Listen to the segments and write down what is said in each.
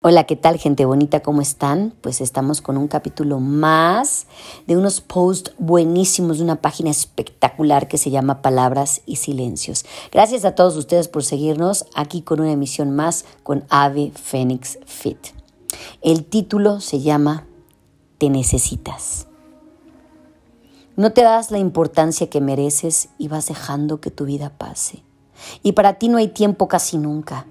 Hola, ¿qué tal gente bonita? ¿Cómo están? Pues estamos con un capítulo más de unos posts buenísimos de una página espectacular que se llama Palabras y Silencios. Gracias a todos ustedes por seguirnos aquí con una emisión más con Ave Fénix Fit. El título se llama Te necesitas. No te das la importancia que mereces y vas dejando que tu vida pase. Y para ti no hay tiempo casi nunca.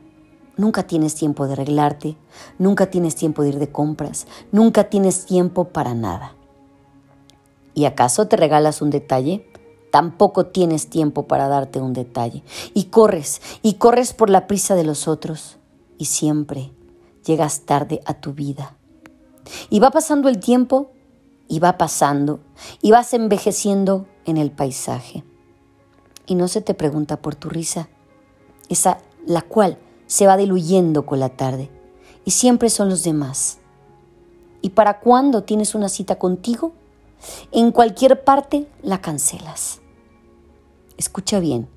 Nunca tienes tiempo de arreglarte, nunca tienes tiempo de ir de compras, nunca tienes tiempo para nada. ¿Y acaso te regalas un detalle? Tampoco tienes tiempo para darte un detalle. Y corres, y corres por la prisa de los otros, y siempre llegas tarde a tu vida. Y va pasando el tiempo, y va pasando, y vas envejeciendo en el paisaje. Y no se te pregunta por tu risa, esa la cual se va diluyendo con la tarde y siempre son los demás. ¿Y para cuándo tienes una cita contigo? En cualquier parte la cancelas. Escucha bien,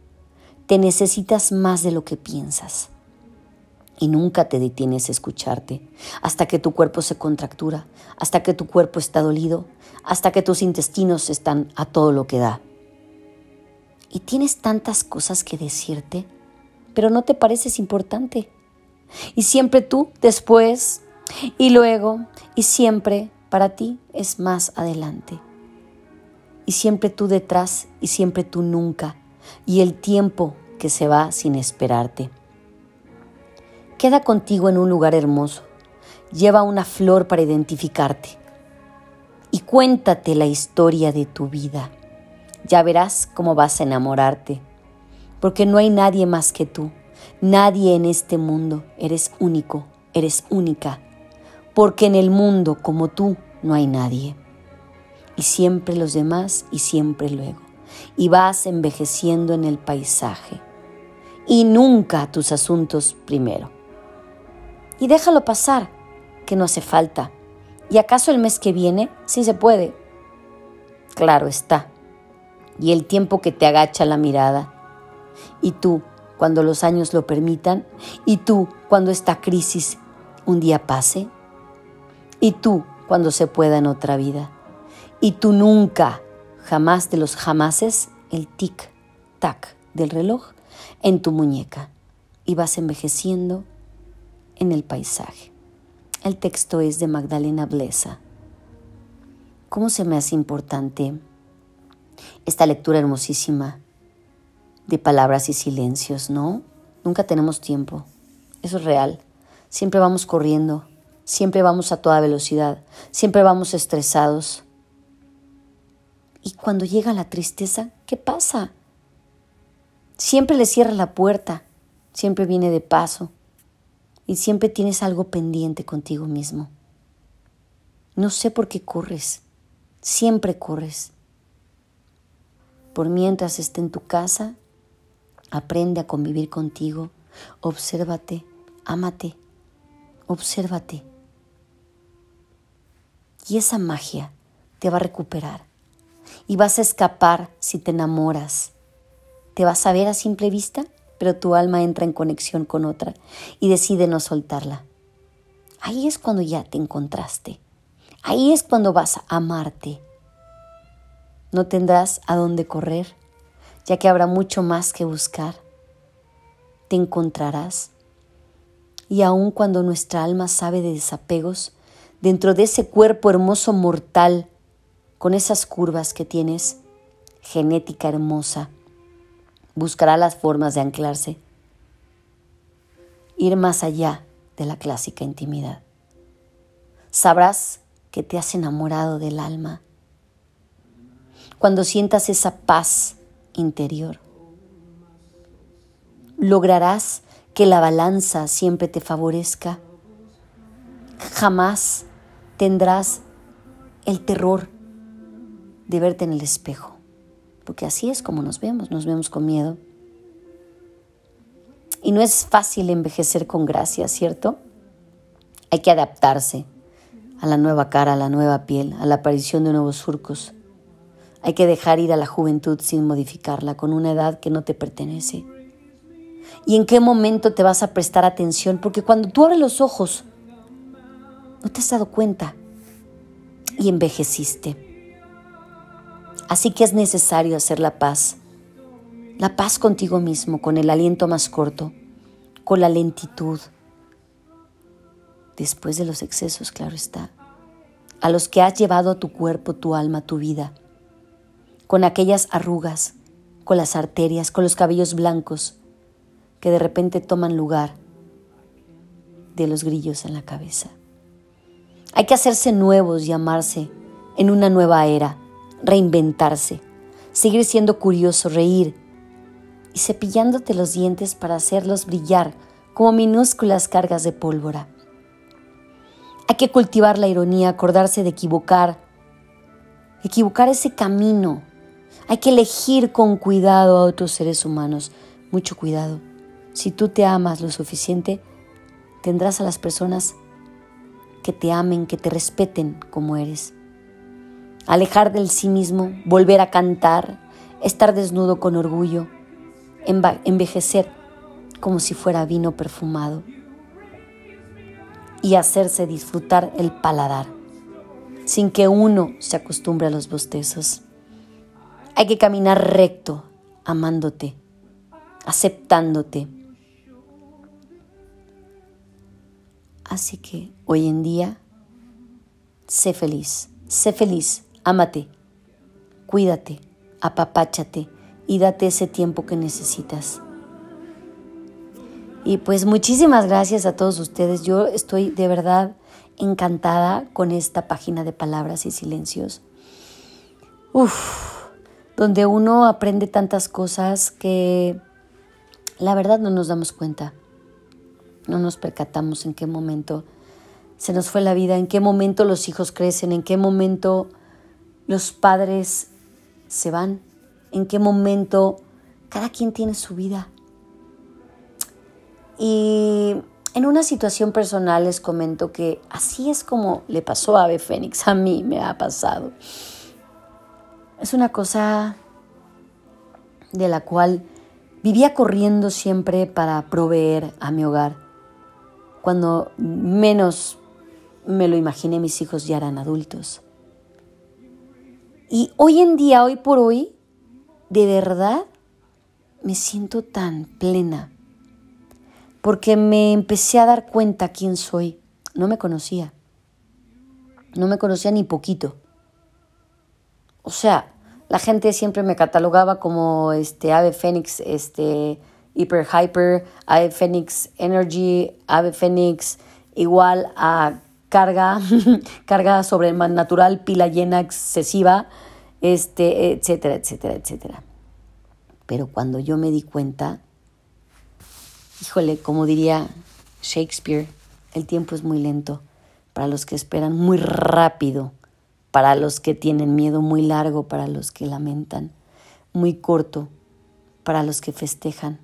te necesitas más de lo que piensas. Y nunca te detienes a escucharte hasta que tu cuerpo se contractura, hasta que tu cuerpo está dolido, hasta que tus intestinos están a todo lo que da. Y tienes tantas cosas que decirte pero no te pareces importante. Y siempre tú después y luego y siempre para ti es más adelante. Y siempre tú detrás y siempre tú nunca. Y el tiempo que se va sin esperarte. Queda contigo en un lugar hermoso. Lleva una flor para identificarte. Y cuéntate la historia de tu vida. Ya verás cómo vas a enamorarte porque no hay nadie más que tú. Nadie en este mundo. Eres único, eres única, porque en el mundo como tú no hay nadie. Y siempre los demás y siempre luego. Y vas envejeciendo en el paisaje. Y nunca tus asuntos primero. Y déjalo pasar, que no hace falta. ¿Y acaso el mes que viene? Sí se puede. Claro está. Y el tiempo que te agacha la mirada y tú cuando los años lo permitan, y tú cuando esta crisis un día pase, y tú cuando se pueda en otra vida, y tú nunca, jamás de los jamases, el tic-tac del reloj en tu muñeca, y vas envejeciendo en el paisaje. El texto es de Magdalena Blesa. ¿Cómo se me hace importante esta lectura hermosísima de palabras y silencios, ¿no? Nunca tenemos tiempo. Eso es real. Siempre vamos corriendo, siempre vamos a toda velocidad, siempre vamos estresados. Y cuando llega la tristeza, ¿qué pasa? Siempre le cierras la puerta, siempre viene de paso y siempre tienes algo pendiente contigo mismo. No sé por qué corres, siempre corres. Por mientras esté en tu casa, Aprende a convivir contigo. Obsérvate, ámate, obsérvate. Y esa magia te va a recuperar. Y vas a escapar si te enamoras. Te vas a ver a simple vista, pero tu alma entra en conexión con otra y decide no soltarla. Ahí es cuando ya te encontraste. Ahí es cuando vas a amarte. No tendrás a dónde correr ya que habrá mucho más que buscar. Te encontrarás. Y aun cuando nuestra alma sabe de desapegos, dentro de ese cuerpo hermoso mortal, con esas curvas que tienes, genética hermosa, buscará las formas de anclarse, ir más allá de la clásica intimidad. Sabrás que te has enamorado del alma. Cuando sientas esa paz, interior. Lograrás que la balanza siempre te favorezca. Jamás tendrás el terror de verte en el espejo, porque así es como nos vemos, nos vemos con miedo. Y no es fácil envejecer con gracia, ¿cierto? Hay que adaptarse a la nueva cara, a la nueva piel, a la aparición de nuevos surcos. Hay que dejar ir a la juventud sin modificarla, con una edad que no te pertenece. ¿Y en qué momento te vas a prestar atención? Porque cuando tú abres los ojos No te has dado cuenta y envejeciste. Así que es necesario hacer la paz. La paz contigo mismo, con el aliento más corto, con la lentitud. Después de los excesos, claro está. A los que has llevado a tu cuerpo, tu alma, tu vida. Con aquellas arrugas, con las arterias, con los cabellos blancos que de repente toman lugar de los grillos en la cabeza. Hay que hacerse nuevos y amarse en una nueva era, reinventarse, seguir siendo curioso, reír y cepillándote los dientes para hacerlos brillar como minúsculas cargas de pólvora. Hay que cultivar la ironía, acordarse de equivocar, equivocar ese camino. Hay que elegir con cuidado a otros seres humanos, mucho cuidado. Si tú te amas lo suficiente, tendrás a las personas que te amen, que te respeten como eres. Alejar del sí mismo, volver a cantar, estar desnudo con orgullo, envejecer como si fuera vino perfumado y hacerse disfrutar el paladar, sin que uno se acostumbre a los bostezos. Hay que caminar recto, amándote, aceptándote, Así que hoy en día, sé feliz, sé feliz, ámate, cuídate, apapáchate y date ese tiempo que necesitas. Y pues muchísimas gracias a todos ustedes. Yo estoy de verdad encantada con esta página de palabras y silencios. Uf, donde uno aprende tantas cosas que la verdad no nos damos cuenta. No nos percatamos en qué momento se nos fue la vida, en qué momento los hijos crecen, en qué momento los padres se van, en qué momento cada quien tiene su vida. Y en una situación personal les comento que así es como le pasó a Ave Fénix, a mí me ha pasado. Es una cosa de la cual vivía corriendo siempre para proveer a mi hogar cuando menos me lo imaginé, mis hijos ya eran adultos. Y hoy en día, hoy por hoy, de verdad me siento tan plena, porque me empecé a dar cuenta quién soy. No me conocía, no me conocía ni poquito. O sea, la gente siempre me catalogaba como este ave fénix, este Hyper Hyper, Ave Phoenix Energy, Ave Phoenix igual a carga, carga sobrenatural, pila llena excesiva, este, etcétera, etcétera, etcétera. Pero cuando yo me di cuenta, híjole, como diría Shakespeare, el tiempo es muy lento. Para los que esperan, muy rápido. Para los que tienen miedo, muy largo. Para los que lamentan, muy corto. Para los que festejan,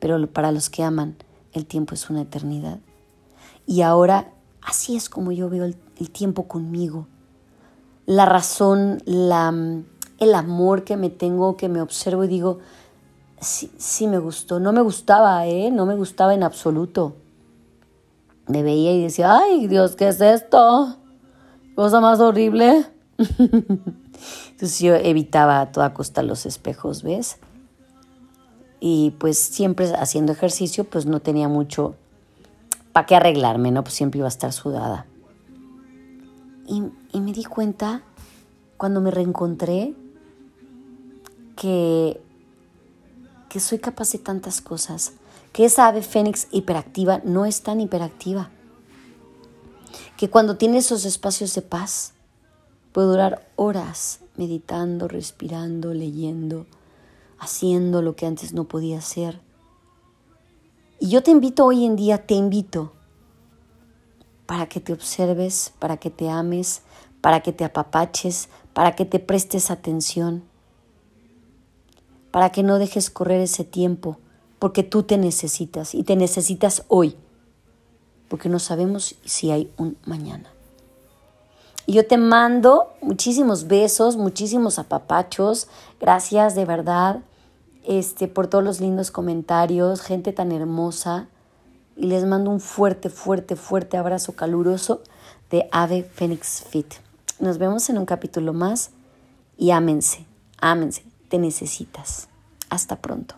pero para los que aman, el tiempo es una eternidad. Y ahora así es como yo veo el, tiempo conmigo. La razón, la, el amor que me tengo, que me observo y digo, sí, sí me gustó. No me gustaba, ¿eh? No me gustaba en absoluto. Me veía y decía, ay Dios, ¿qué es esto? Cosa más horrible. Entonces yo evitaba a toda costa los espejos, ¿ves? y pues siempre haciendo ejercicio pues no tenía mucho para qué arreglarme, ¿no? Pues siempre iba a estar sudada. Y, y me di cuenta cuando me reencontré que, que soy capaz de tantas cosas, que esa ave fénix hiperactiva no es tan hiperactiva, que cuando tiene esos espacios de paz puedo durar horas meditando, respirando, leyendo, haciendo lo que antes no podía hacer. Y yo te invito hoy en día, te invito para que te observes, para que te ames, para que te apapaches, para que te prestes atención, para que no dejes correr ese tiempo, porque tú te necesitas y te necesitas hoy, porque no sabemos si hay un mañana. Y yo te mando muchísimos besos, muchísimos apapachos. Gracias de verdad este, por todos los lindos comentarios, gente tan hermosa. y les mando un fuerte, fuerte, fuerte abrazo caluroso de Ave Phoenix Fit. Nos vemos en un capítulo más y ámense, ámense, te necesitas. Hasta pronto.